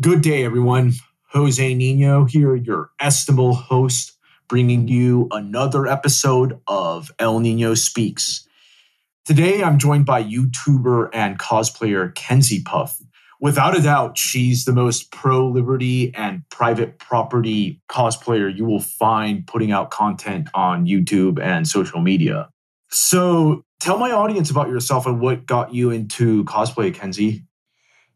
Good day, everyone. Jose Nino here, your estimable host, bringing you another episode of El Nino Speaks. Today, I'm joined by YouTuber and cosplayer Kenzie Puff. Without a doubt, she's the most pro liberty and private property cosplayer you will find putting out content on YouTube and social media. So, tell my audience about yourself and what got you into cosplay, Kenzie.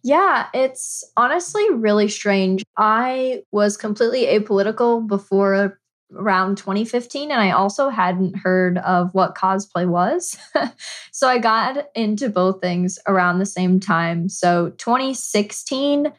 Yeah, it's honestly really strange. I was completely apolitical before around 2015 and I also hadn't heard of what cosplay was. so I got into both things around the same time. So 2016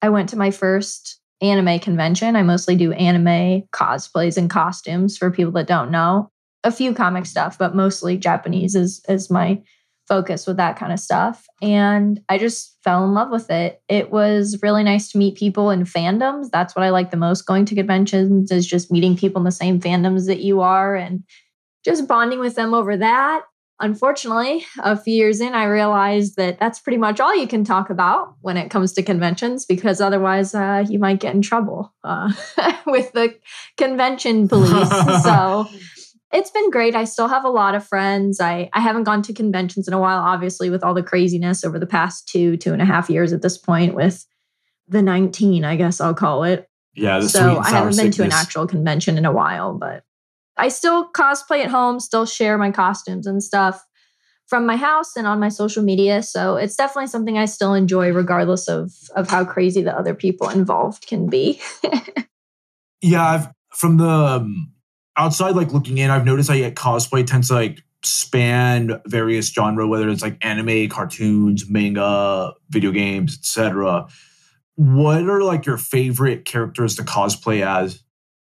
I went to my first anime convention. I mostly do anime cosplays and costumes for people that don't know. A few comic stuff, but mostly Japanese is is my focus with that kind of stuff. And I just fell in love with it. It was really nice to meet people in fandoms. That's what I like the most going to conventions is just meeting people in the same fandoms that you are and just bonding with them over that. Unfortunately, a few years in, I realized that that's pretty much all you can talk about when it comes to conventions because otherwise uh, you might get in trouble uh, with the convention police. so it's been great. I still have a lot of friends. I, I haven't gone to conventions in a while, obviously, with all the craziness over the past two, two and a half years at this point with the 19, I guess I'll call it. Yeah. so I haven't been to an actual convention in a while, but I still cosplay at home, still share my costumes and stuff from my house and on my social media. So it's definitely something I still enjoy, regardless of of how crazy the other people involved can be. yeah, I've, from the um, outside like looking in, I've noticed like cosplay tends to like span various genre, whether it's like anime, cartoons, manga, video games, etc. What are like your favorite characters to cosplay as?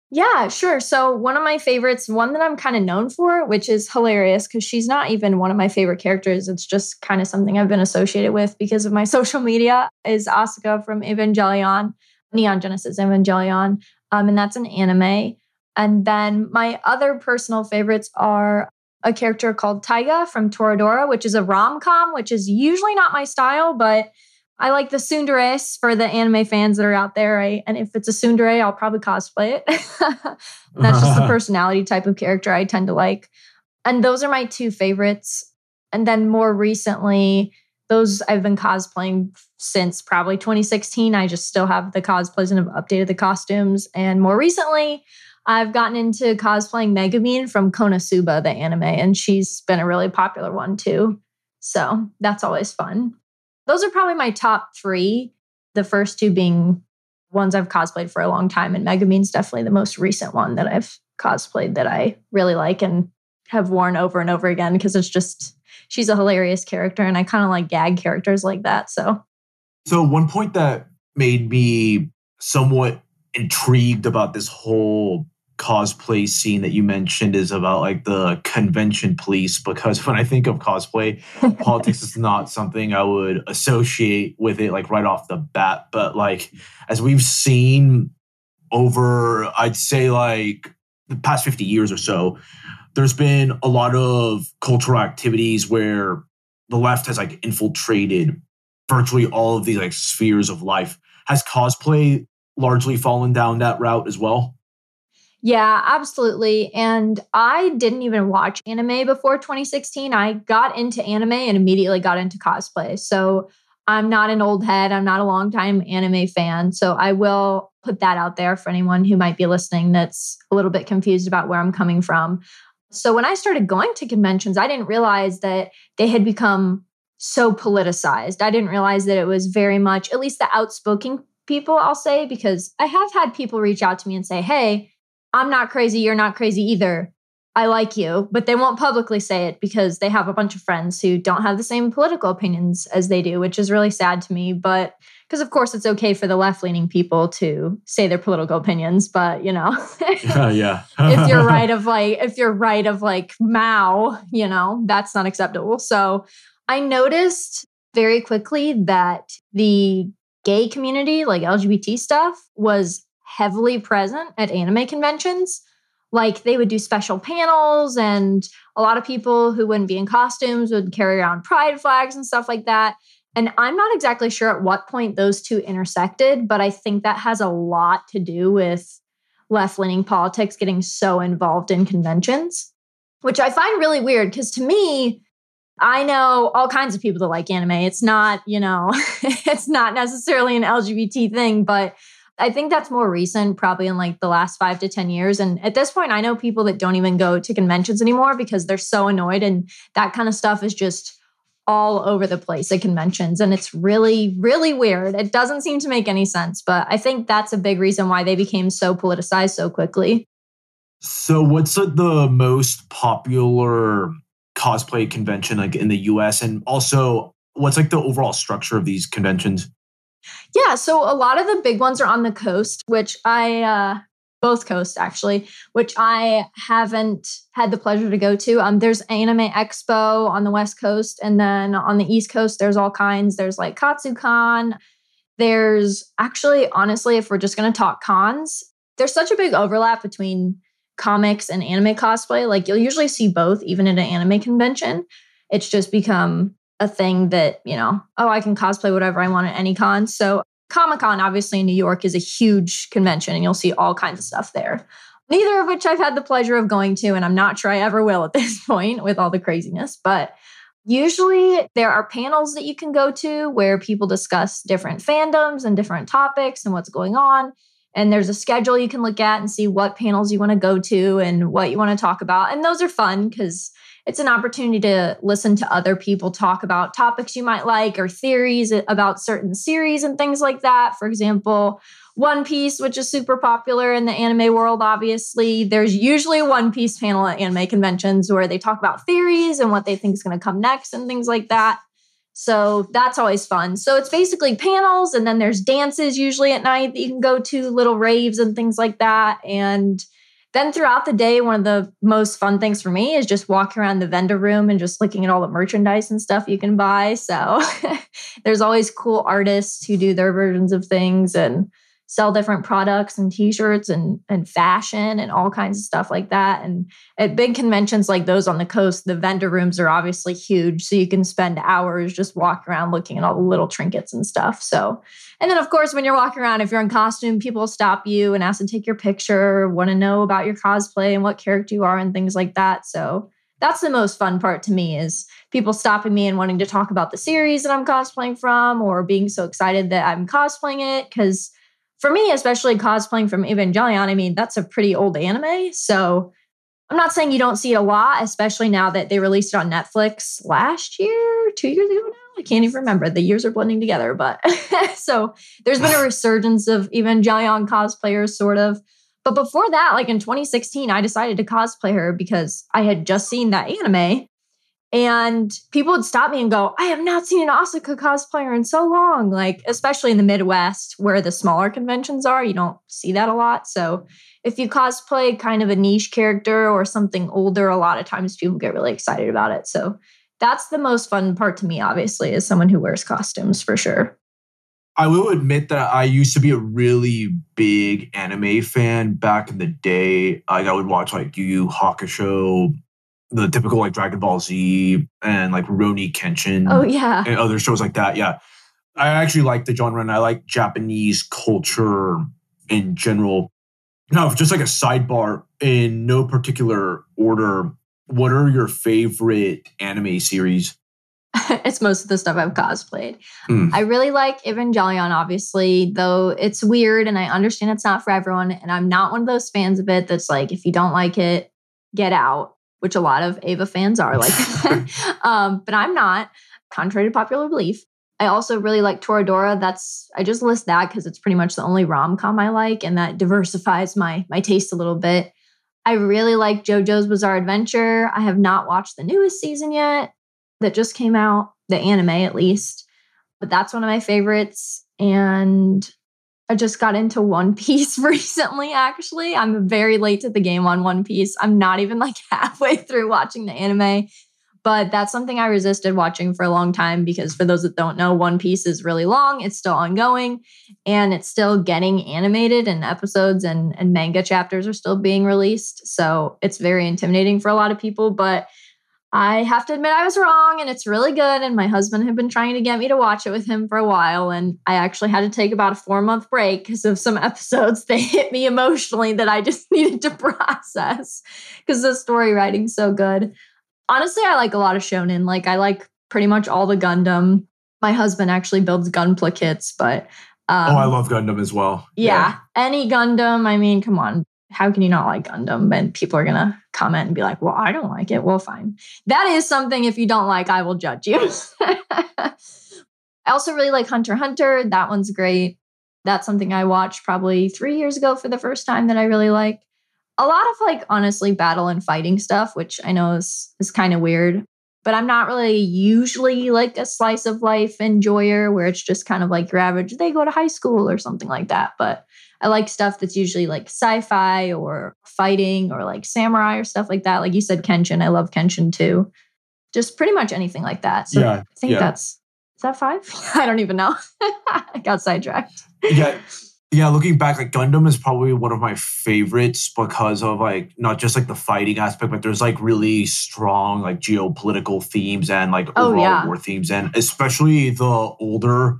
Yeah, sure. So one of my favorites, one that I'm kind of known for, which is hilarious because she's not even one of my favorite characters. It's just kind of something I've been associated with because of my social media, is Asuka from Evangelion, Neon Genesis Evangelion. Um, and that's an anime. And then my other personal favorites are a character called Taiga from Toradora, which is a rom com, which is usually not my style, but I like the tsunderes for the anime fans that are out there. And if it's a tsundere, I'll probably cosplay it. That's just the personality type of character I tend to like. And those are my two favorites. And then more recently, those I've been cosplaying since probably 2016. I just still have the cosplays and have updated the costumes. And more recently, I've gotten into cosplaying Megumin from Konosuba, the anime, and she's been a really popular one too. So that's always fun. Those are probably my top three. The first two being ones I've cosplayed for a long time, and Megumin's definitely the most recent one that I've cosplayed that I really like and have worn over and over again because it's just she's a hilarious character, and I kind of like gag characters like that. So, so one point that made me somewhat intrigued about this whole cosplay scene that you mentioned is about like the convention police because when I think of cosplay, politics is not something I would associate with it like right off the bat. But like as we've seen over, I'd say like the past 50 years or so, there's been a lot of cultural activities where the left has like infiltrated virtually all of these like spheres of life. Has cosplay largely fallen down that route as well? Yeah, absolutely. And I didn't even watch anime before 2016. I got into anime and immediately got into cosplay. So I'm not an old head. I'm not a longtime anime fan. So I will put that out there for anyone who might be listening that's a little bit confused about where I'm coming from. So when I started going to conventions, I didn't realize that they had become so politicized. I didn't realize that it was very much, at least the outspoken people, I'll say, because I have had people reach out to me and say, hey, I'm not crazy, you're not crazy either. I like you, but they won't publicly say it because they have a bunch of friends who don't have the same political opinions as they do, which is really sad to me. But because, of course, it's okay for the left leaning people to say their political opinions, but you know, uh, yeah. if you're right of like, if you're right of like Mao, you know, that's not acceptable. So I noticed very quickly that the gay community, like LGBT stuff, was heavily present at anime conventions. Like they would do special panels, and a lot of people who wouldn't be in costumes would carry around pride flags and stuff like that. And I'm not exactly sure at what point those two intersected, but I think that has a lot to do with left leaning politics getting so involved in conventions, which I find really weird because to me, I know all kinds of people that like anime. It's not, you know, it's not necessarily an LGBT thing, but I think that's more recent, probably in like the last five to 10 years. And at this point, I know people that don't even go to conventions anymore because they're so annoyed. And that kind of stuff is just all over the place at conventions. And it's really, really weird. It doesn't seem to make any sense. But I think that's a big reason why they became so politicized so quickly. So, what's the most popular cosplay convention like in the US? And also, what's like the overall structure of these conventions? Yeah, so a lot of the big ones are on the coast, which I uh both coasts actually, which I haven't had the pleasure to go to. Um there's Anime Expo on the West Coast and then on the East Coast there's all kinds. There's like Katsucon. There's actually honestly if we're just going to talk cons, there's such a big overlap between comics and anime cosplay. Like you'll usually see both even at an anime convention. It's just become a thing that, you know, oh, I can cosplay whatever I want at any con. So Comic Con, obviously in New York, is a huge convention and you'll see all kinds of stuff there. Neither of which I've had the pleasure of going to, and I'm not sure I ever will at this point with all the craziness. But usually there are panels that you can go to where people discuss different fandoms and different topics and what's going on. And there's a schedule you can look at and see what panels you want to go to and what you want to talk about. And those are fun because it's an opportunity to listen to other people talk about topics you might like or theories about certain series and things like that. For example, One Piece, which is super popular in the anime world, obviously. There's usually a One Piece panel at anime conventions where they talk about theories and what they think is going to come next and things like that. So that's always fun. So it's basically panels, and then there's dances usually at night that you can go to, little raves and things like that. And then throughout the day, one of the most fun things for me is just walking around the vendor room and just looking at all the merchandise and stuff you can buy. So there's always cool artists who do their versions of things and sell different products and t-shirts and and fashion and all kinds of stuff like that. And at big conventions like those on the coast the vendor rooms are obviously huge so you can spend hours just walking around looking at all the little trinkets and stuff. So and then of course when you're walking around if you're in costume people stop you and ask to take your picture want to know about your cosplay and what character you are and things like that. So that's the most fun part to me is people stopping me and wanting to talk about the series that I'm cosplaying from or being so excited that I'm cosplaying it because for me, especially cosplaying from Evangelion, I mean, that's a pretty old anime. So I'm not saying you don't see it a lot, especially now that they released it on Netflix last year, two years ago now. I can't even remember. The years are blending together. But so there's been a resurgence of Evangelion cosplayers, sort of. But before that, like in 2016, I decided to cosplay her because I had just seen that anime and people would stop me and go, I have not seen an Asuka cosplayer in so long. Like, especially in the Midwest where the smaller conventions are, you don't see that a lot. So, if you cosplay kind of a niche character or something older, a lot of times people get really excited about it. So, that's the most fun part to me, obviously, as someone who wears costumes for sure. I will admit that I used to be a really big anime fan back in the day. Like I would watch like Yu Yu Hakusho, the typical like Dragon Ball Z and like Rurouni Kenshin. Oh yeah. And other shows like that. Yeah. I actually like the genre and I like Japanese culture in general. Now, just like a sidebar, in no particular order, what are your favorite anime series? it's most of the stuff I've cosplayed. Mm. I really like Evangelion, obviously, though it's weird and I understand it's not for everyone. And I'm not one of those fans of it that's like, if you don't like it, get out which a lot of Eva fans are like. um, but I'm not, contrary to popular belief. I also really like Toradora. That's I just list that because it's pretty much the only rom com I like, and that diversifies my my taste a little bit. I really like JoJo's Bizarre Adventure. I have not watched the newest season yet that just came out, the anime at least, but that's one of my favorites. And I just got into One Piece recently, actually. I'm very late to the game on One Piece. I'm not even like halfway through watching the anime, but that's something I resisted watching for a long time because, for those that don't know, One Piece is really long. It's still ongoing and it's still getting animated, and episodes and, and manga chapters are still being released. So it's very intimidating for a lot of people. But I have to admit I was wrong and it's really good. And my husband had been trying to get me to watch it with him for a while. And I actually had to take about a four month break because of some episodes that hit me emotionally that I just needed to process because the story writing's so good. Honestly, I like a lot of shonen. Like I like pretty much all the Gundam. My husband actually builds Gunpla kits, but um, oh, I love Gundam as well. Yeah, yeah, any Gundam. I mean, come on how can you not like Gundam? And people are going to comment and be like, well, I don't like it. Well, fine. That is something if you don't like, I will judge you. I also really like Hunter Hunter. That one's great. That's something I watched probably three years ago for the first time that I really like. A lot of like honestly battle and fighting stuff, which I know is is kind of weird. But I'm not really usually like a slice of life enjoyer where it's just kind of like your average, they go to high school or something like that. But I like stuff that's usually like sci-fi or fighting or like samurai or stuff like that. Like you said, Kenshin. I love Kenshin too. Just pretty much anything like that. So yeah, I think yeah. that's is that five? I don't even know. I got sidetracked. Yeah. Yeah, looking back, like Gundam is probably one of my favorites because of like not just like the fighting aspect, but there's like really strong like geopolitical themes and like oh, overall yeah. war themes, and especially the older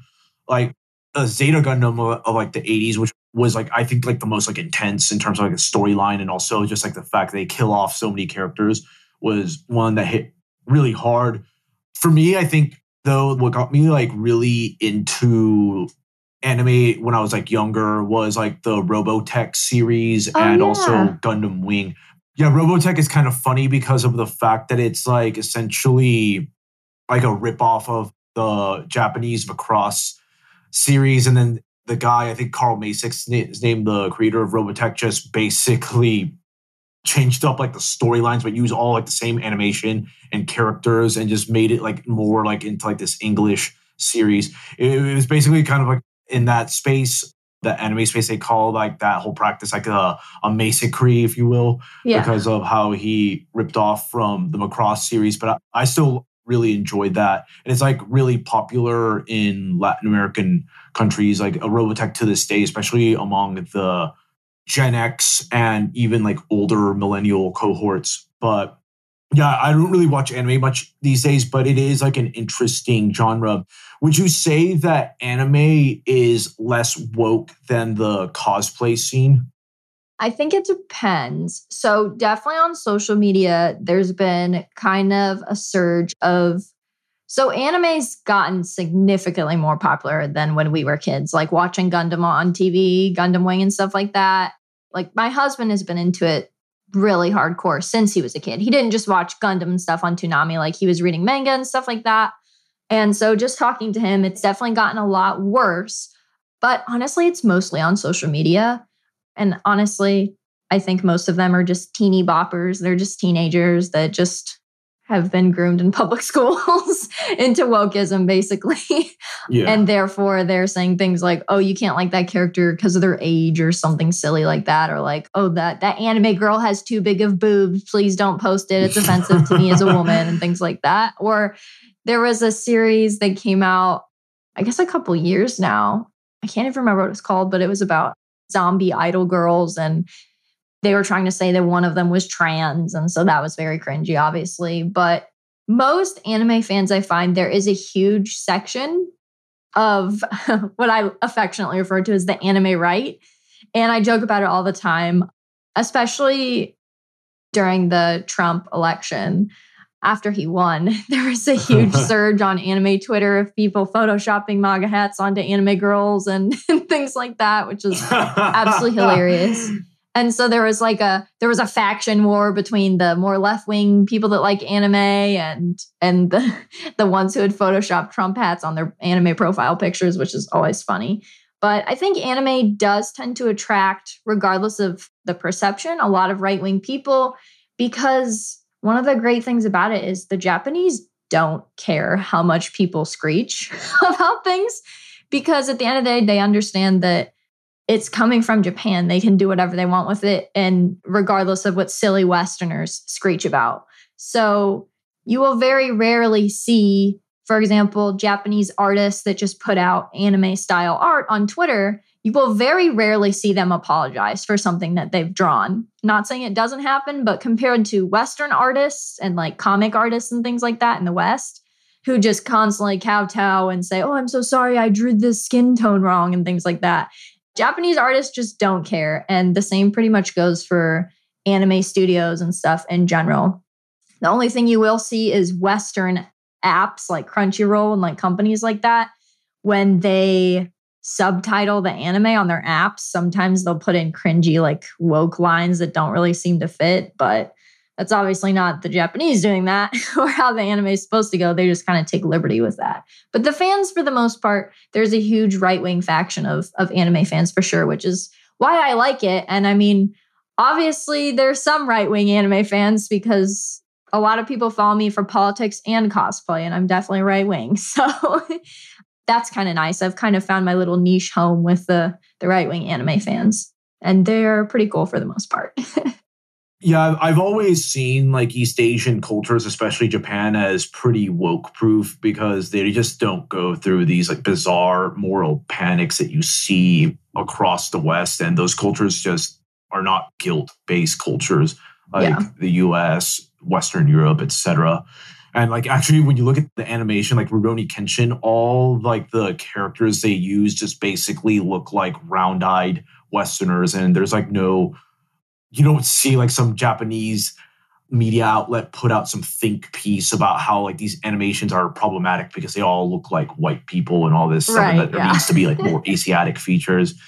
like a Zeta Gundam of, of, like the 80s, which was like I think like the most like intense in terms of like a storyline and also just like the fact they kill off so many characters was one that hit really hard. For me, I think though what got me like really into anime when I was like younger was like the Robotech series oh, and yeah. also Gundam Wing. Yeah, Robotech is kind of funny because of the fact that it's like essentially like a ripoff of the Japanese Macross series, and then the guy, I think Carl Macek's name, the creator of Robotech, just basically changed up like the storylines, but used all like the same animation and characters and just made it like more like into like this English series. It, it was basically kind of like in that space, the anime space, they call like that whole practice like a, a Macekre, if you will, yeah. because of how he ripped off from the Macross series. But I, I still really enjoyed that. And it's like really popular in Latin American countries, like a Robotech to this day, especially among the Gen X and even like older millennial cohorts. But yeah, I don't really watch anime much these days, but it is like an interesting genre. Would you say that anime is less woke than the cosplay scene? I think it depends. So, definitely on social media, there's been kind of a surge of. So, anime's gotten significantly more popular than when we were kids, like watching Gundam on TV, Gundam Wing, and stuff like that. Like, my husband has been into it really hardcore since he was a kid. He didn't just watch Gundam and stuff on Toonami, like, he was reading manga and stuff like that. And so, just talking to him, it's definitely gotten a lot worse. But honestly, it's mostly on social media. And honestly, I think most of them are just teeny boppers. They're just teenagers that just have been groomed in public schools into wokeism, basically. Yeah. And therefore, they're saying things like, "Oh, you can't like that character because of their age," or something silly like that, or like, "Oh, that that anime girl has too big of boobs. Please don't post it. It's offensive to me as a woman," and things like that. Or there was a series that came out, I guess, a couple years now. I can't even remember what it's called, but it was about zombie idol girls and they were trying to say that one of them was trans and so that was very cringy obviously. But most anime fans i find there is a huge section of what i affectionately refer to as the anime right and i joke about it all the time especially during the trump election after he won, there was a huge surge on anime Twitter of people photoshopping MAGA hats onto anime girls and, and things like that, which is absolutely hilarious. And so there was like a there was a faction war between the more left wing people that like anime and and the the ones who had photoshopped Trump hats on their anime profile pictures, which is always funny. But I think anime does tend to attract, regardless of the perception, a lot of right wing people because one of the great things about it is the Japanese don't care how much people screech about things because at the end of the day, they understand that it's coming from Japan. They can do whatever they want with it, and regardless of what silly Westerners screech about. So you will very rarely see For example, Japanese artists that just put out anime style art on Twitter, you will very rarely see them apologize for something that they've drawn. Not saying it doesn't happen, but compared to Western artists and like comic artists and things like that in the West, who just constantly kowtow and say, Oh, I'm so sorry, I drew this skin tone wrong and things like that. Japanese artists just don't care. And the same pretty much goes for anime studios and stuff in general. The only thing you will see is Western apps like Crunchyroll and like companies like that. When they subtitle the anime on their apps, sometimes they'll put in cringy, like woke lines that don't really seem to fit. But that's obviously not the Japanese doing that or how the anime is supposed to go. They just kind of take liberty with that. But the fans, for the most part, there's a huge right wing faction of, of anime fans for sure, which is why I like it. And I mean, obviously, there's some right wing anime fans because a lot of people follow me for politics and cosplay, and I'm definitely right wing. So that's kind of nice. I've kind of found my little niche home with the, the right wing anime fans, and they're pretty cool for the most part. Yeah, I've always seen like East Asian cultures, especially Japan, as pretty woke proof because they just don't go through these like bizarre moral panics that you see across the West. And those cultures just are not guilt based cultures like yeah. the US, Western Europe, etc. And like actually, when you look at the animation, like Rurouni Kenshin, all like the characters they use just basically look like round eyed Westerners, and there's like no you don't see like some Japanese media outlet put out some think piece about how like these animations are problematic because they all look like white people and all this right, that there yeah. needs to be like more Asiatic features.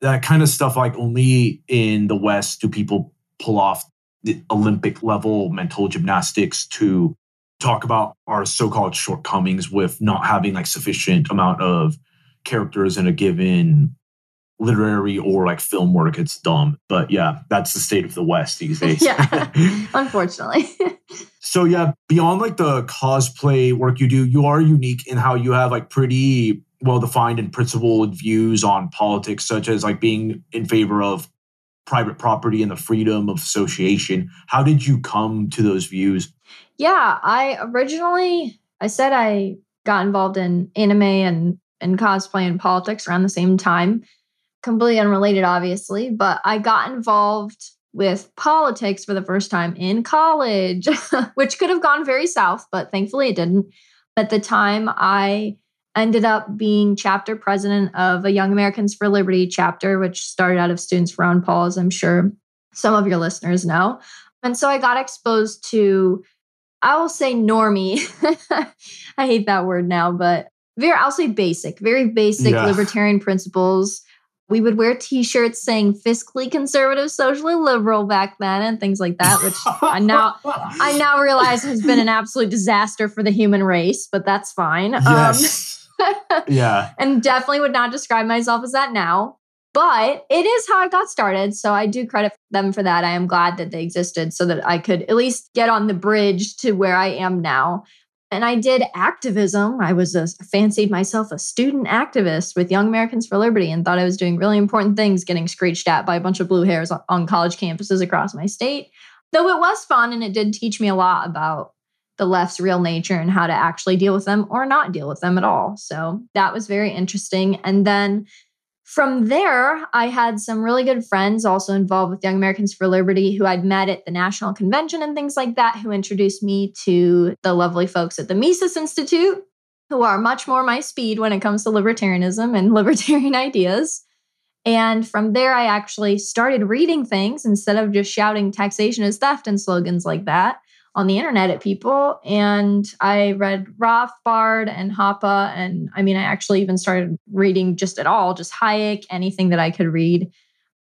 That kind of stuff, like only in the West do people pull off Olympic level mental gymnastics to talk about our so-called shortcomings with not having like sufficient amount of characters in a given literary or like film work, it's dumb. But yeah, that's the state of the West these days. yeah, unfortunately. so yeah, beyond like the cosplay work you do, you are unique in how you have like pretty well defined and principled views on politics, such as like being in favor of private property and the freedom of association. How did you come to those views? Yeah, I originally I said I got involved in anime and and cosplay and politics around the same time completely unrelated, obviously, but I got involved with politics for the first time in college, which could have gone very south, but thankfully it didn't. At the time, I ended up being chapter president of a Young Americans for Liberty chapter, which started out of Students for Ron Paul, as I'm sure some of your listeners know. And so I got exposed to, I will say normie. I hate that word now, but very, I'll say basic, very basic yeah. libertarian principles we would wear t-shirts saying fiscally conservative socially liberal back then and things like that which i now i now realize has been an absolute disaster for the human race but that's fine um, yes. Um, yeah and definitely would not describe myself as that now but it is how i got started so i do credit them for that i am glad that they existed so that i could at least get on the bridge to where i am now and I did activism. I was a fancied myself a student activist with Young Americans for Liberty and thought I was doing really important things getting screeched at by a bunch of blue hairs on college campuses across my state. Though it was fun and it did teach me a lot about the left's real nature and how to actually deal with them or not deal with them at all. So that was very interesting. And then from there, I had some really good friends also involved with Young Americans for Liberty who I'd met at the national convention and things like that, who introduced me to the lovely folks at the Mises Institute, who are much more my speed when it comes to libertarianism and libertarian ideas. And from there, I actually started reading things instead of just shouting taxation is theft and slogans like that on the internet at people. And I read Rothbard and Hoppe. And I mean, I actually even started reading just at all, just Hayek, anything that I could read.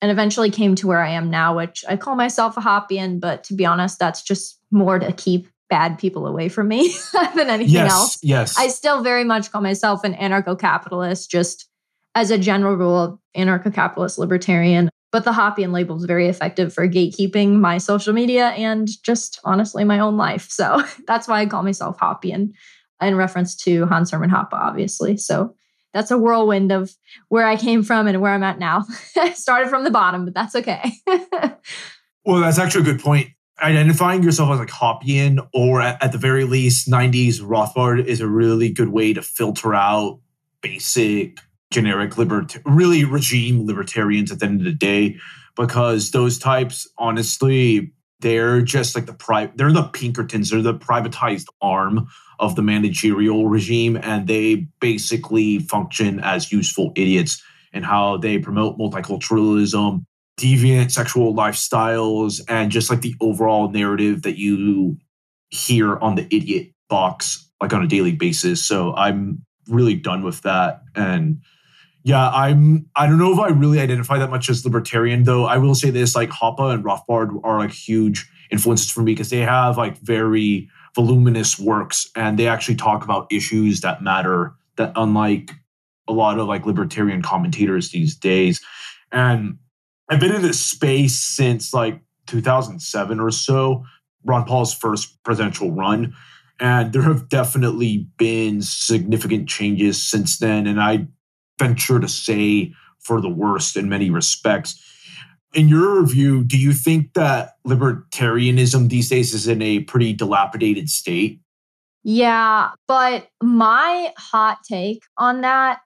And eventually came to where I am now, which I call myself a Hoppian, but to be honest, that's just more to keep bad people away from me than anything yes, else. Yes. I still very much call myself an anarcho capitalist, just as a general rule, anarcho capitalist libertarian. But the Hoppian label is very effective for gatekeeping my social media and just honestly my own life. So that's why I call myself Hoppian in reference to Hans Hermann Hoppe, obviously. So that's a whirlwind of where I came from and where I'm at now. Started from the bottom, but that's okay. well, that's actually a good point. identifying yourself as like Hoppian or at the very least 90s Rothbard is a really good way to filter out basic generic libert really regime libertarians at the end of the day because those types honestly they're just like the pri- they're the pinkertons they're the privatized arm of the managerial regime and they basically function as useful idiots in how they promote multiculturalism deviant sexual lifestyles and just like the overall narrative that you hear on the idiot box like on a daily basis. So i'm really done with that and yeah i'm i don't know if i really identify that much as libertarian though i will say this like hoppe and rothbard are like huge influences for me because they have like very voluminous works and they actually talk about issues that matter that unlike a lot of like libertarian commentators these days and I've been in this space since like 2007 or so, Ron Paul's first presidential run. And there have definitely been significant changes since then. And I venture to say for the worst in many respects. In your view, do you think that libertarianism these days is in a pretty dilapidated state? Yeah, but my hot take on that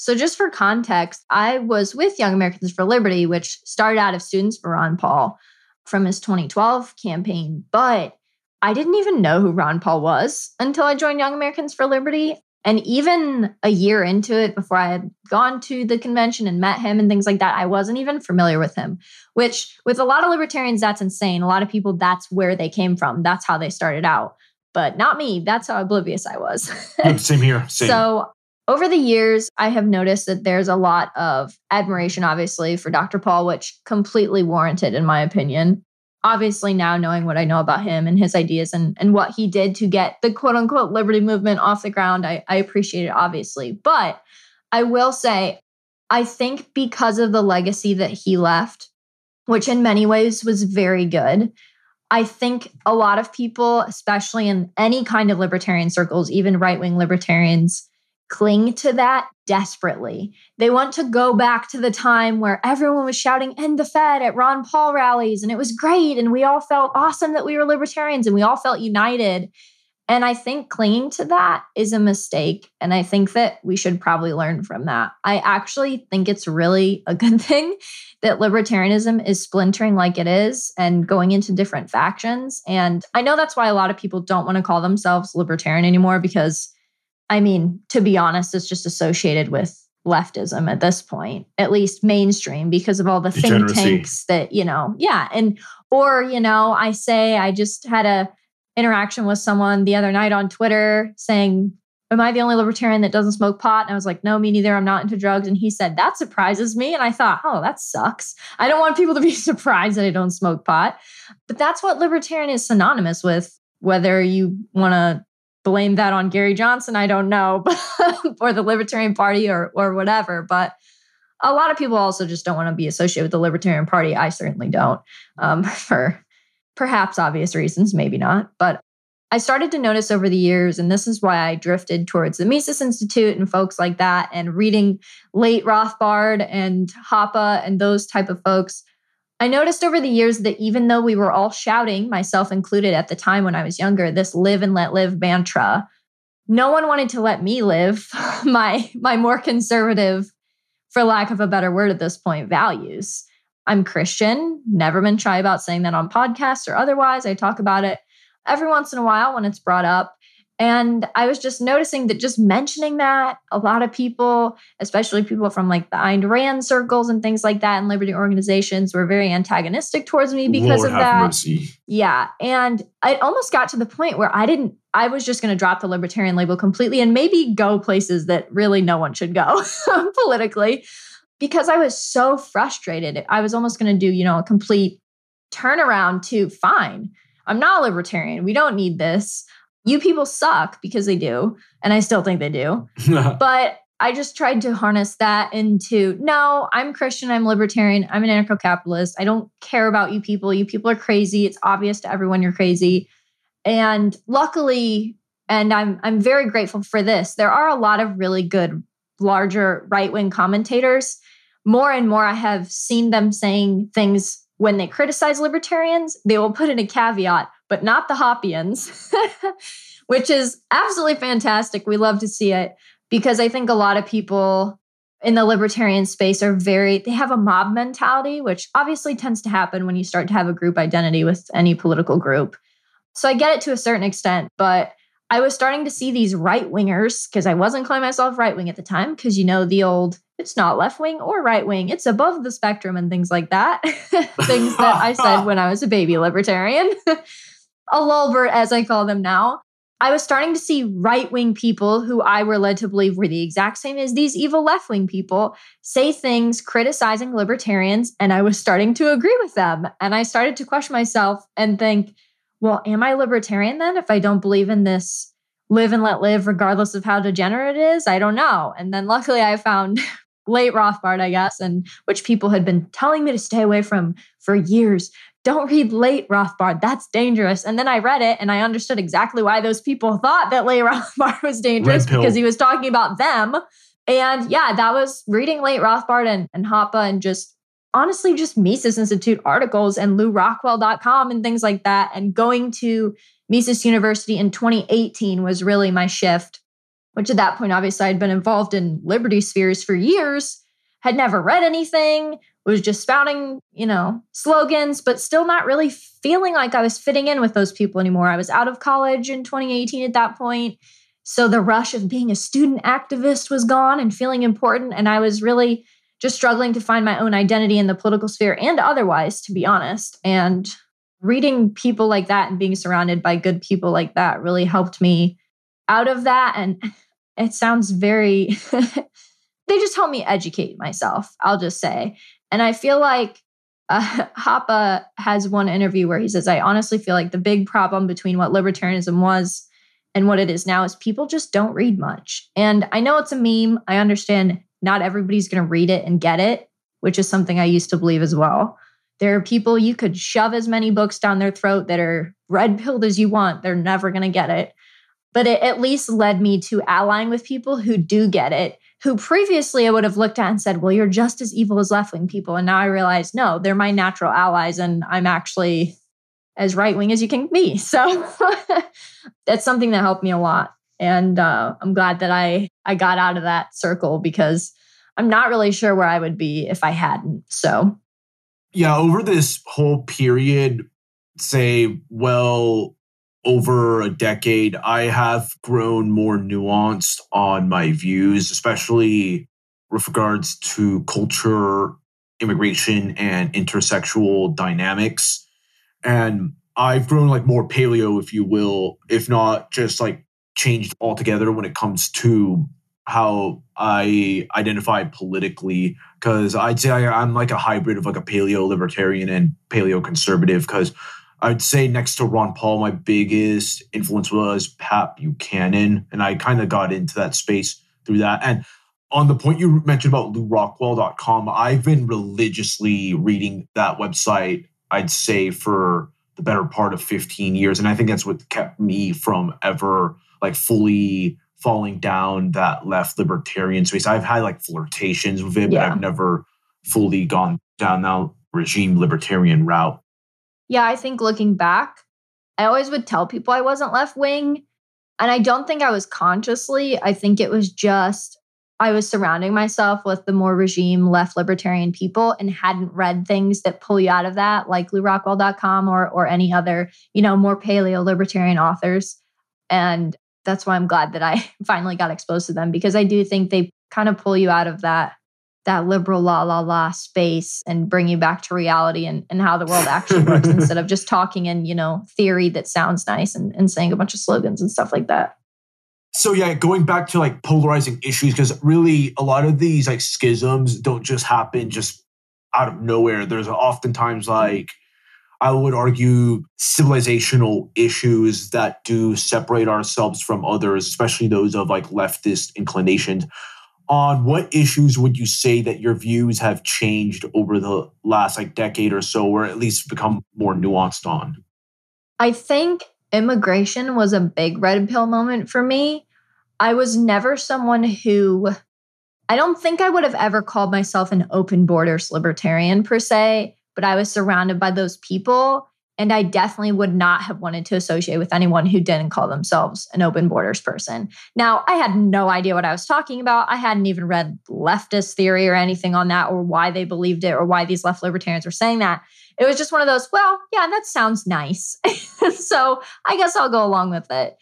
so, just for context, I was with Young Americans for Liberty, which started out of Students for Ron Paul from his 2012 campaign. But I didn't even know who Ron Paul was until I joined Young Americans for Liberty. And even a year into it, before I had gone to the convention and met him and things like that, I wasn't even familiar with him, which with a lot of libertarians, that's insane. A lot of people, that's where they came from. That's how they started out. But not me. That's how oblivious I was. same here. Same. So over the years, I have noticed that there's a lot of admiration, obviously, for Dr. Paul, which completely warranted, in my opinion. Obviously, now knowing what I know about him and his ideas and, and what he did to get the quote unquote liberty movement off the ground, I, I appreciate it, obviously. But I will say, I think because of the legacy that he left, which in many ways was very good, I think a lot of people, especially in any kind of libertarian circles, even right wing libertarians, cling to that desperately. They want to go back to the time where everyone was shouting end the Fed at Ron Paul rallies and it was great and we all felt awesome that we were libertarians and we all felt united. And I think clinging to that is a mistake. And I think that we should probably learn from that. I actually think it's really a good thing that libertarianism is splintering like it is and going into different factions. And I know that's why a lot of people don't want to call themselves libertarian anymore because I mean, to be honest, it's just associated with leftism at this point, at least mainstream, because of all the think tanks that, you know, yeah. And, or, you know, I say I just had a interaction with someone the other night on Twitter saying, Am I the only libertarian that doesn't smoke pot? And I was like, No, me neither. I'm not into drugs. And he said, That surprises me. And I thought, Oh, that sucks. I don't want people to be surprised that I don't smoke pot. But that's what libertarian is synonymous with, whether you want to blame that on Gary Johnson, I don't know, or the Libertarian Party or or whatever. But a lot of people also just don't want to be associated with the Libertarian Party. I certainly don't, um, for perhaps obvious reasons, maybe not. But I started to notice over the years, and this is why I drifted towards the Mises Institute and folks like that, and reading late Rothbard and Hoppe and those type of folks. I noticed over the years that even though we were all shouting, myself included at the time when I was younger, this live and let live mantra, no one wanted to let me live my my more conservative, for lack of a better word at this point, values. I'm Christian, never been shy about saying that on podcasts or otherwise. I talk about it every once in a while when it's brought up. And I was just noticing that just mentioning that, a lot of people, especially people from like the Ayn Rand circles and things like that and liberty organizations, were very antagonistic towards me because Lord of that. Mercy. Yeah. And it almost got to the point where I didn't, I was just going to drop the libertarian label completely and maybe go places that really no one should go politically because I was so frustrated. I was almost going to do, you know, a complete turnaround to fine. I'm not a libertarian. We don't need this you people suck because they do. And I still think they do. but I just tried to harness that into no, I'm Christian, I'm libertarian, I'm an anarcho capitalist. I don't care about you people. You people are crazy. It's obvious to everyone you're crazy. And luckily, and I'm I'm very grateful for this. There are a lot of really good larger right-wing commentators. More and more I have seen them saying things when they criticize libertarians, they will put in a caveat, but not the Hoppians, which is absolutely fantastic. We love to see it because I think a lot of people in the libertarian space are very, they have a mob mentality, which obviously tends to happen when you start to have a group identity with any political group. So I get it to a certain extent, but I was starting to see these right wingers because I wasn't calling myself right wing at the time because you know the old it's not left wing or right wing, it's above the spectrum and things like that. things that I said when I was a baby libertarian. a lulbert, as I call them now. I was starting to see right wing people who I were led to believe were the exact same as these evil left wing people say things criticizing libertarians. And I was starting to agree with them. And I started to question myself and think, well, am I libertarian then if I don't believe in this live and let live, regardless of how degenerate it is? I don't know. And then luckily I found late Rothbard, I guess, and which people had been telling me to stay away from for years. Don't read late Rothbard. That's dangerous. And then I read it and I understood exactly why those people thought that late Rothbard was dangerous because he was talking about them. And yeah, that was reading late Rothbard and, and Hoppe and just honestly just Mises Institute articles and LewRockwell.com and things like that. And going to Mises University in 2018 was really my shift, which at that point, obviously, I'd been involved in liberty spheres for years, had never read anything, was just spouting, you know, slogans, but still not really feeling like I was fitting in with those people anymore. I was out of college in 2018 at that point. So the rush of being a student activist was gone and feeling important. And I was really just struggling to find my own identity in the political sphere and otherwise, to be honest. And reading people like that and being surrounded by good people like that really helped me out of that. And it sounds very, they just helped me educate myself, I'll just say. And I feel like uh, Hoppe has one interview where he says, I honestly feel like the big problem between what libertarianism was and what it is now is people just don't read much. And I know it's a meme. I understand not everybody's going to read it and get it, which is something I used to believe as well. There are people you could shove as many books down their throat that are red pilled as you want. They're never going to get it. But it at least led me to allying with people who do get it, who previously I would have looked at and said, well, you're just as evil as left wing people. And now I realize, no, they're my natural allies. And I'm actually as right wing as you can be. So that's something that helped me a lot and uh, i'm glad that i i got out of that circle because i'm not really sure where i would be if i hadn't so yeah over this whole period say well over a decade i have grown more nuanced on my views especially with regards to culture immigration and intersexual dynamics. And I've grown like more paleo, if you will, if not just like changed altogether when it comes to how I identify politically. Because I'd say I, am like a hybrid of like a paleo libertarian and paleo conservative because I'd say next to Ron Paul, my biggest influence was Pat Buchanan, and I kind of got into that space through that. And on the point you mentioned about LewRockwell.com, I've been religiously reading that website. I'd say for the better part of 15 years, and I think that's what kept me from ever like fully falling down that left libertarian space. I've had like flirtations with it, yeah. but I've never fully gone down that regime libertarian route. Yeah, I think looking back, I always would tell people I wasn't left wing. And I don't think I was consciously. I think it was just I was surrounding myself with the more regime left libertarian people and hadn't read things that pull you out of that, like LewRockwell.com or or any other, you know, more paleo libertarian authors. And that's why I'm glad that I finally got exposed to them because I do think they kind of pull you out of that that liberal la la la space and bring you back to reality and, and how the world actually works instead of just talking in, you know, theory that sounds nice and, and saying a bunch of slogans and stuff like that. So yeah, going back to like polarizing issues, because really a lot of these like schisms don't just happen just out of nowhere. There's oftentimes mm-hmm. like I would argue, civilizational issues that do separate ourselves from others, especially those of like leftist inclinations. On what issues would you say that your views have changed over the last like decade or so, or at least become more nuanced on? I think immigration was a big red pill moment for me. I was never someone who I don't think I would have ever called myself an open borders libertarian per se but I was surrounded by those people. And I definitely would not have wanted to associate with anyone who didn't call themselves an open borders person. Now, I had no idea what I was talking about. I hadn't even read leftist theory or anything on that, or why they believed it, or why these left libertarians were saying that. It was just one of those, well, yeah, that sounds nice. so I guess I'll go along with it,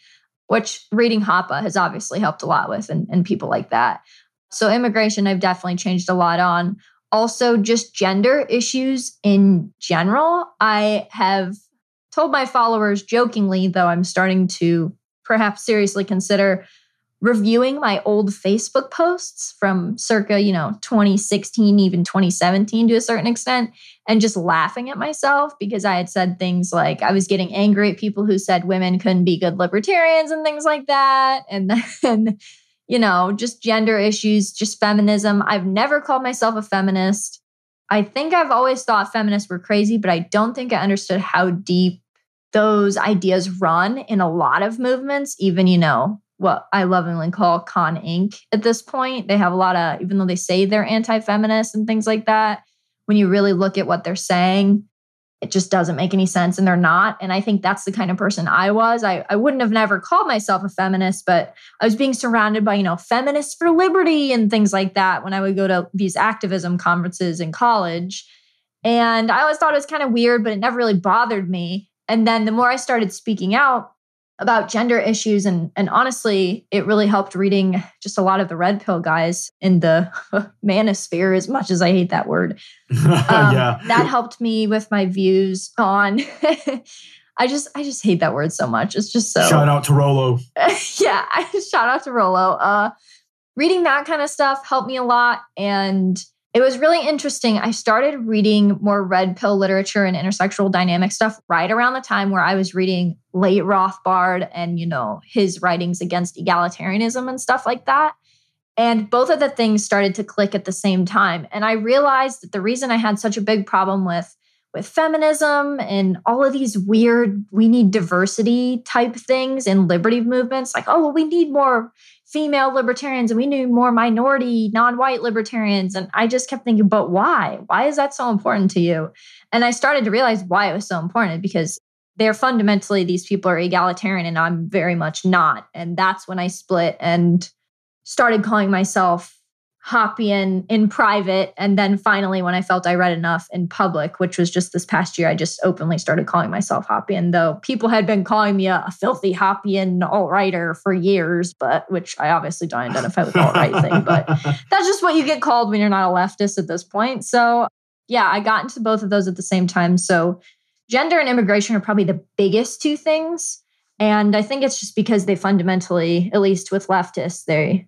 which reading Hoppe has obviously helped a lot with, and, and people like that. So immigration, I've definitely changed a lot on also just gender issues in general. I have told my followers jokingly, though I'm starting to perhaps seriously consider reviewing my old Facebook posts from circa, you know, 2016, even 2017 to a certain extent, and just laughing at myself because I had said things like I was getting angry at people who said women couldn't be good libertarians and things like that. And then you know, just gender issues, just feminism. I've never called myself a feminist. I think I've always thought feminists were crazy, but I don't think I understood how deep those ideas run in a lot of movements, even, you know, what I lovingly call Con Inc. at this point. They have a lot of, even though they say they're anti feminist and things like that, when you really look at what they're saying, it just doesn't make any sense and they're not and i think that's the kind of person i was. I, I wouldn't have never called myself a feminist but i was being surrounded by you know feminists for liberty and things like that when i would go to these activism conferences in college and i always thought it was kind of weird but it never really bothered me and then the more i started speaking out about gender issues. And and honestly it really helped reading just a lot of the red pill guys in the manosphere as much as i hate that word. Um, yeah. that helped me with my views on i just i just hate that word so much. It's just so shout out to Rollo. Yeah shout out to Rollo. Uh reading that kind of stuff helped me a lot. And it was really interesting. I started reading more red pill literature and intersexual dynamic stuff right around the time where I was reading late Rothbard and, you know, his writings against egalitarianism and stuff like that. And both of the things started to click at the same time. And I realized that the reason I had such a big problem with with feminism and all of these weird we need diversity type things in liberty movements like oh well we need more female libertarians and we need more minority non-white libertarians and i just kept thinking but why? Why is that so important to you? And i started to realize why it was so important because they're fundamentally these people are egalitarian and i'm very much not. And that's when i split and started calling myself Hoppian in private. And then finally, when I felt I read enough in public, which was just this past year, I just openly started calling myself Hoppian, though people had been calling me a, a filthy Hoppian alt writer for years, but which I obviously don't identify with the alt right thing. But that's just what you get called when you're not a leftist at this point. So, yeah, I got into both of those at the same time. So, gender and immigration are probably the biggest two things. And I think it's just because they fundamentally, at least with leftists, they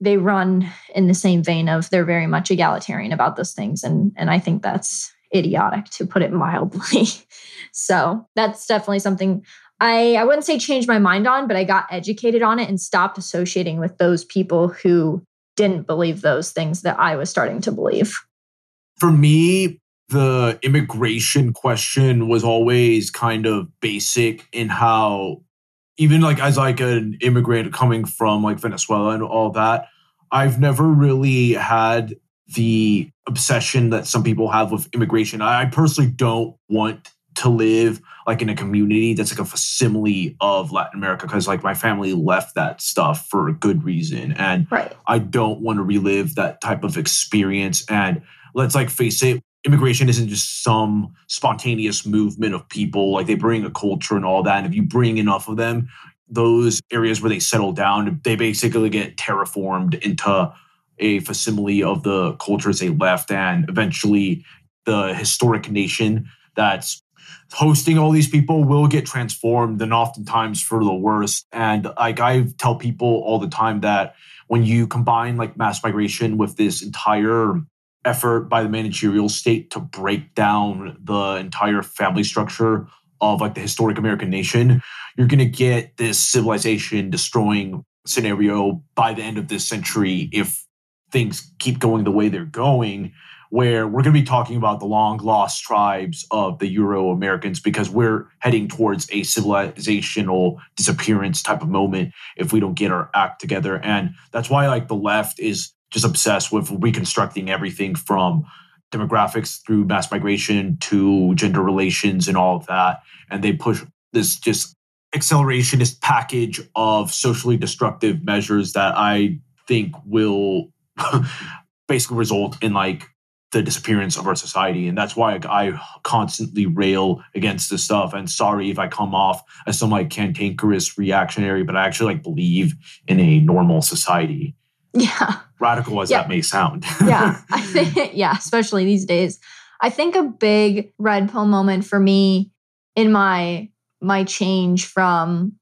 they run in the same vein of they're very much egalitarian about those things and and I think that's idiotic to put it mildly. so, that's definitely something I I wouldn't say changed my mind on, but I got educated on it and stopped associating with those people who didn't believe those things that I was starting to believe. For me, the immigration question was always kind of basic in how even like as like an immigrant coming from like Venezuela and all that, I've never really had the obsession that some people have with immigration. I personally don't want to live like in a community that's like a facsimile of Latin America because like my family left that stuff for a good reason. And right. I don't want to relive that type of experience. And let's like face it, immigration isn't just some spontaneous movement of people. Like they bring a culture and all that. And if you bring enough of them, those areas where they settle down, they basically get terraformed into a facsimile of the cultures they left. And eventually, the historic nation that's hosting all these people will get transformed and oftentimes for the worst. And like I tell people all the time that when you combine like mass migration with this entire effort by the managerial state to break down the entire family structure of like the historic American nation, you're going to get this civilization destroying scenario by the end of this century if things keep going the way they're going where we're going to be talking about the long lost tribes of the Euro Americans because we're heading towards a civilizational disappearance type of moment if we don't get our act together. And that's why, like, the left is just obsessed with reconstructing everything from demographics through mass migration to gender relations and all of that. And they push this just accelerationist package of socially destructive measures that I think will basically result in like the disappearance of our society. And that's why I constantly rail against this stuff. And sorry if I come off as some like cantankerous reactionary, but I actually like believe in a normal society. Yeah. Radical as yeah. that may sound. yeah. I think, yeah, especially these days. I think a big red pill moment for me in my my change from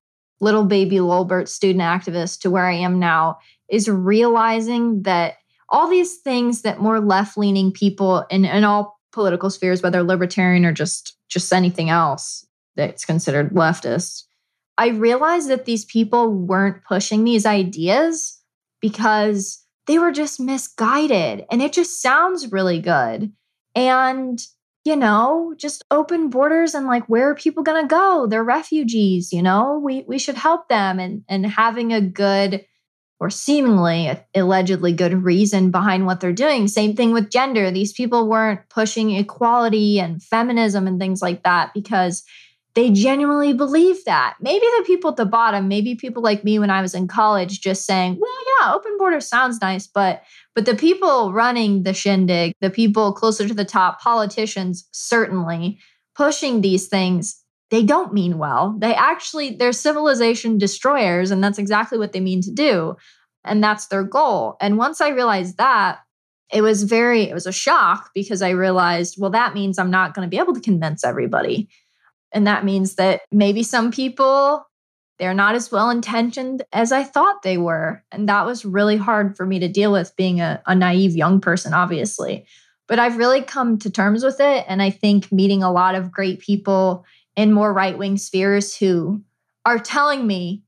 little baby Lolbert student activist to where I am now is realizing that all these things that more left leaning people in, in all political spheres, whether libertarian or just just anything else that's considered leftist, I realized that these people weren't pushing these ideas because they were just misguided and it just sounds really good. And you know, just open borders and like where are people going to go? They're refugees, you know. We we should help them and and having a good or seemingly allegedly good reason behind what they're doing. Same thing with gender. These people weren't pushing equality and feminism and things like that because they genuinely believe that. Maybe the people at the bottom, maybe people like me when I was in college just saying, "Well, yeah, open border sounds nice, but but the people running the shindig, the people closer to the top, politicians certainly pushing these things, they don't mean well. They actually, they're civilization destroyers, and that's exactly what they mean to do. And that's their goal. And once I realized that, it was very, it was a shock because I realized, well, that means I'm not going to be able to convince everybody. And that means that maybe some people they're not as well intentioned as I thought they were. And that was really hard for me to deal with being a, a, naive young person, obviously. But I've really come to terms with it. And I think meeting a lot of great people in more right wing spheres who are telling me,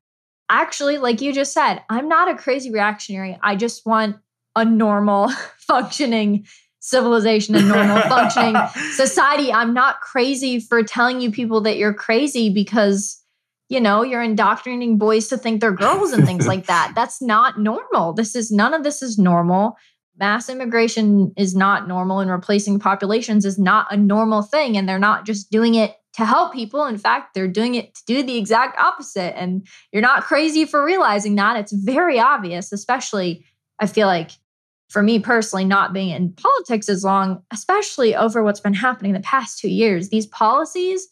actually, like you just said, I'm not a crazy reactionary. I just want a normal functioning civilization and normal functioning society. I'm not crazy for telling you people that you're crazy because you know, you're indoctrinating boys to think they're girls and things like that. That's not normal. This is none of this is normal. Mass immigration is not normal and replacing populations is not a normal thing. And they're not just doing it to help people. In fact, they're doing it to do the exact opposite. And you're not crazy for realizing that. It's very obvious, especially, I feel like, for me personally, not being in politics as long, especially over what's been happening the past two years. These policies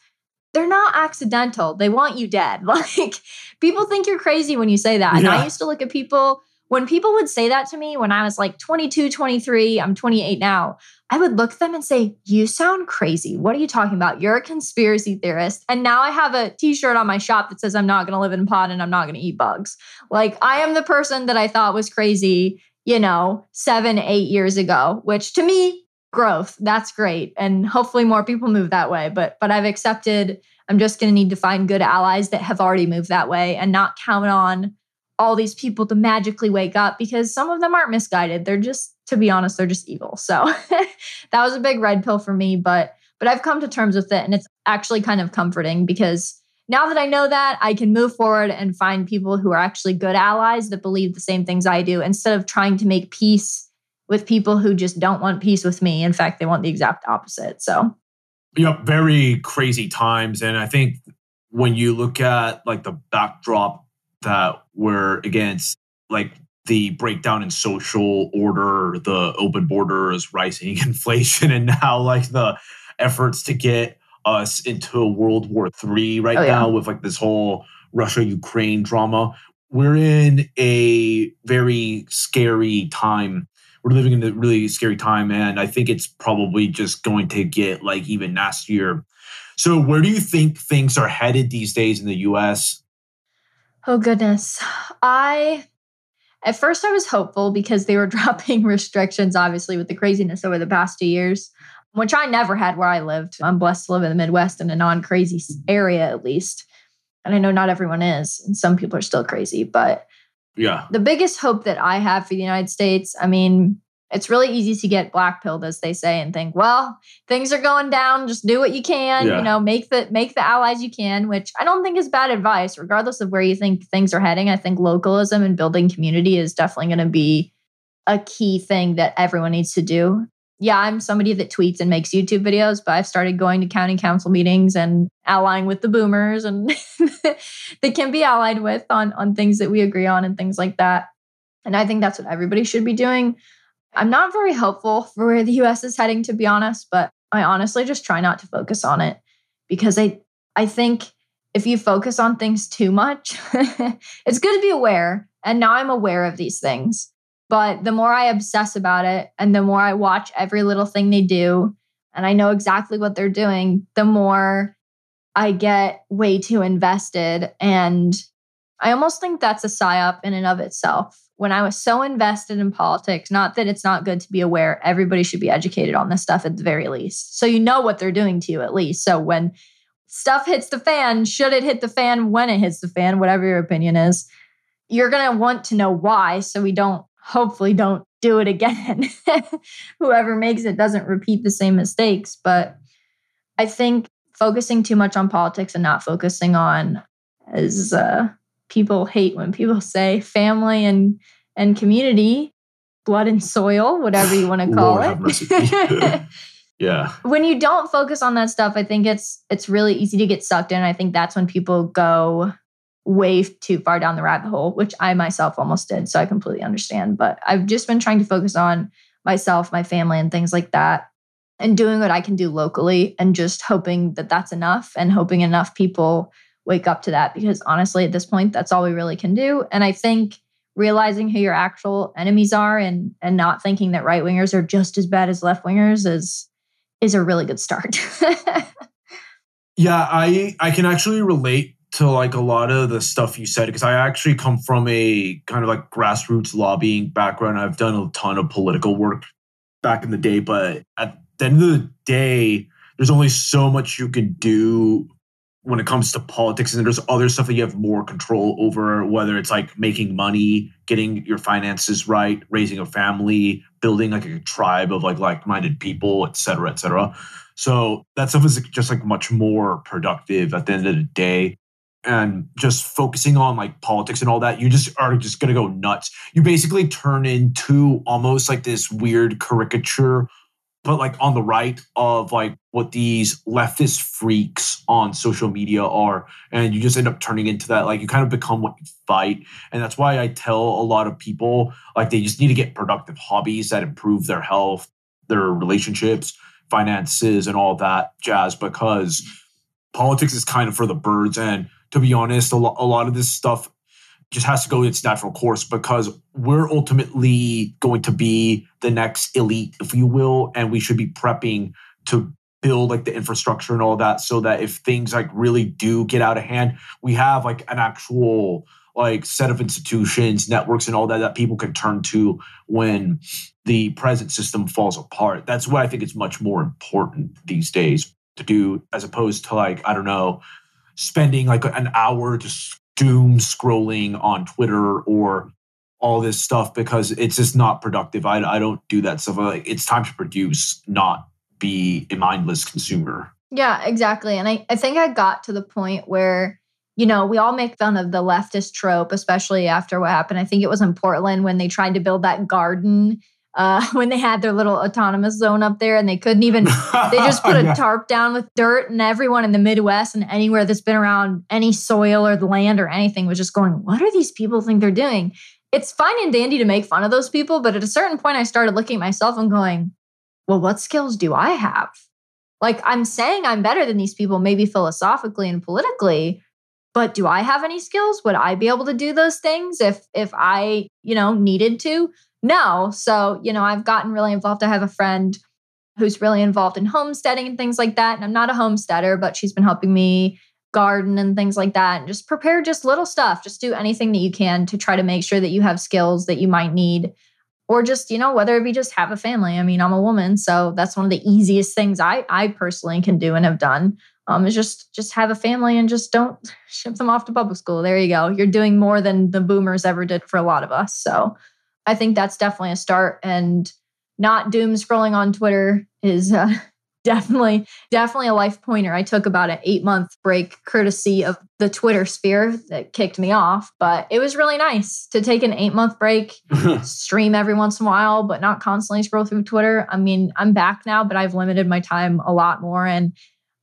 they're not accidental. They want you dead. Like people think you're crazy when you say that. And I used to look at people when people would say that to me when I was like 22, 23, I'm 28 now. I would look at them and say, "You sound crazy. What are you talking about? You're a conspiracy theorist." And now I have a t-shirt on my shop that says I'm not going to live in a pod and I'm not going to eat bugs. Like I am the person that I thought was crazy, you know, 7, 8 years ago, which to me growth. That's great. And hopefully more people move that way. But but I've accepted I'm just going to need to find good allies that have already moved that way and not count on all these people to magically wake up because some of them aren't misguided. They're just to be honest, they're just evil. So that was a big red pill for me, but but I've come to terms with it and it's actually kind of comforting because now that I know that, I can move forward and find people who are actually good allies that believe the same things I do instead of trying to make peace with people who just don't want peace with me. In fact, they want the exact opposite. So, yep, very crazy times. And I think when you look at like the backdrop that we're against, like the breakdown in social order, the open borders, rising inflation, and now like the efforts to get us into World War III right oh, yeah. now with like this whole Russia Ukraine drama. We're in a very scary time we're living in a really scary time, and I think it's probably just going to get like even nastier. So, where do you think things are headed these days in the US? Oh, goodness. I, at first, I was hopeful because they were dropping restrictions, obviously, with the craziness over the past two years, which I never had where I lived. I'm blessed to live in the Midwest in a non crazy area, at least. And I know not everyone is, and some people are still crazy, but yeah. The biggest hope that I have for the United States, I mean, it's really easy to get blackpilled as they say and think well things are going down just do what you can yeah. you know make the make the allies you can which i don't think is bad advice regardless of where you think things are heading i think localism and building community is definitely going to be a key thing that everyone needs to do yeah, I'm somebody that tweets and makes YouTube videos, but I've started going to county council meetings and allying with the boomers and they can be allied with on, on things that we agree on and things like that. And I think that's what everybody should be doing. I'm not very hopeful for where the US is heading, to be honest, but I honestly just try not to focus on it because I I think if you focus on things too much, it's good to be aware. And now I'm aware of these things. But the more I obsess about it and the more I watch every little thing they do, and I know exactly what they're doing, the more I get way too invested. And I almost think that's a psyop in and of itself. When I was so invested in politics, not that it's not good to be aware, everybody should be educated on this stuff at the very least. So you know what they're doing to you at least. So when stuff hits the fan, should it hit the fan when it hits the fan, whatever your opinion is, you're going to want to know why so we don't hopefully don't do it again. Whoever makes it doesn't repeat the same mistakes. But I think focusing too much on politics and not focusing on, as uh, people hate when people say, family and and community, blood and soil, whatever you want to call it. yeah. When you don't focus on that stuff, I think it's it's really easy to get sucked in. I think that's when people go way too far down the rabbit hole, which I myself almost did. So I completely understand. But I've just been trying to focus on myself, my family, and things like that, and doing what I can do locally and just hoping that that's enough and hoping enough people wake up to that. Because honestly, at this point, that's all we really can do. And I think realizing who your actual enemies are and and not thinking that right wingers are just as bad as left wingers is is a really good start. yeah, I I can actually relate to like a lot of the stuff you said because I actually come from a kind of like grassroots lobbying background. I've done a ton of political work back in the day, but at the end of the day, there's only so much you can do when it comes to politics and there's other stuff that you have more control over whether it's like making money getting your finances right raising a family building like a tribe of like like-minded people et cetera et cetera so that stuff is just like much more productive at the end of the day and just focusing on like politics and all that, you just are just gonna go nuts. You basically turn into almost like this weird caricature, but like on the right of like what these leftist freaks on social media are. And you just end up turning into that. Like you kind of become what you fight. And that's why I tell a lot of people like they just need to get productive hobbies that improve their health, their relationships, finances, and all that jazz because politics is kind of for the birds. And to be honest, a, lo- a lot of this stuff just has to go its natural course because we're ultimately going to be the next elite, if you will, and we should be prepping to build like the infrastructure and all that so that if things like really do get out of hand, we have like an actual like set of institutions, networks, and all that that people can turn to when the present system falls apart. That's what I think is much more important these days to do as opposed to like, I don't know, spending like an hour just doom scrolling on Twitter or all this stuff because it's just not productive. I, I don't do that stuff. Like, it's time to produce, not be a mindless consumer. Yeah, exactly. And I, I think I got to the point where, you know, we all make fun of the leftist trope, especially after what happened. I think it was in Portland when they tried to build that garden uh, when they had their little autonomous zone up there and they couldn't even they just put a yeah. tarp down with dirt and everyone in the midwest and anywhere that's been around any soil or the land or anything was just going what are these people think they're doing? It's fine and dandy to make fun of those people but at a certain point i started looking at myself and going well what skills do i have? Like i'm saying i'm better than these people maybe philosophically and politically but do i have any skills? Would i be able to do those things if if i you know needed to no. So, you know, I've gotten really involved. I have a friend who's really involved in homesteading and things like that. And I'm not a homesteader, but she's been helping me garden and things like that and just prepare just little stuff. Just do anything that you can to try to make sure that you have skills that you might need. Or just, you know, whether it be just have a family. I mean, I'm a woman, so that's one of the easiest things I I personally can do and have done. Um, is just just have a family and just don't ship them off to public school. There you go. You're doing more than the boomers ever did for a lot of us. So I think that's definitely a start. And not doom scrolling on Twitter is uh, definitely, definitely a life pointer. I took about an eight month break courtesy of the Twitter sphere that kicked me off, but it was really nice to take an eight month break, stream every once in a while, but not constantly scroll through Twitter. I mean, I'm back now, but I've limited my time a lot more. And,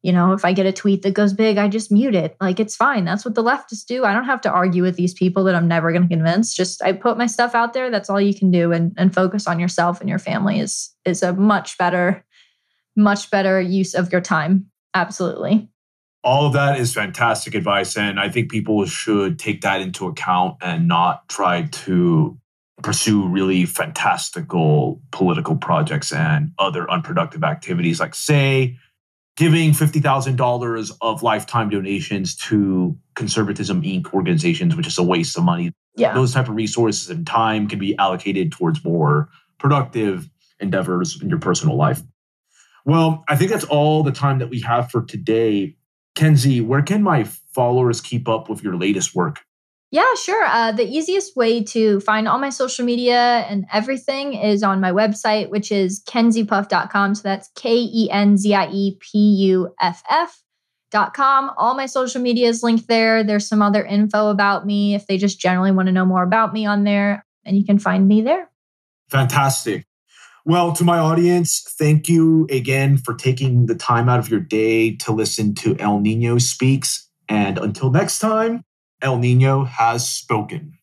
you know, if I get a tweet that goes big, I just mute it. Like it's fine. That's what the leftists do. I don't have to argue with these people that I'm never going to convince. Just I put my stuff out there. That's all you can do and, and focus on yourself and your family is is a much better much better use of your time. Absolutely. All of that is fantastic advice. And I think people should take that into account and not try to pursue really fantastical political projects and other unproductive activities, like, say, giving $50,000 of lifetime donations to Conservatism Inc. organizations, which is a waste of money. Yeah. Those type of resources and time can be allocated towards more productive endeavors in your personal life. Well, I think that's all the time that we have for today. Kenzie, where can my followers keep up with your latest work? Yeah, sure. Uh, the easiest way to find all my social media and everything is on my website, which is kenziepuff.com. So that's K E N Z I E P U F F.com. All my social media is linked there. There's some other info about me if they just generally want to know more about me on there, and you can find me there. Fantastic. Well, to my audience, thank you again for taking the time out of your day to listen to El Nino Speaks. And until next time, El Nino has spoken.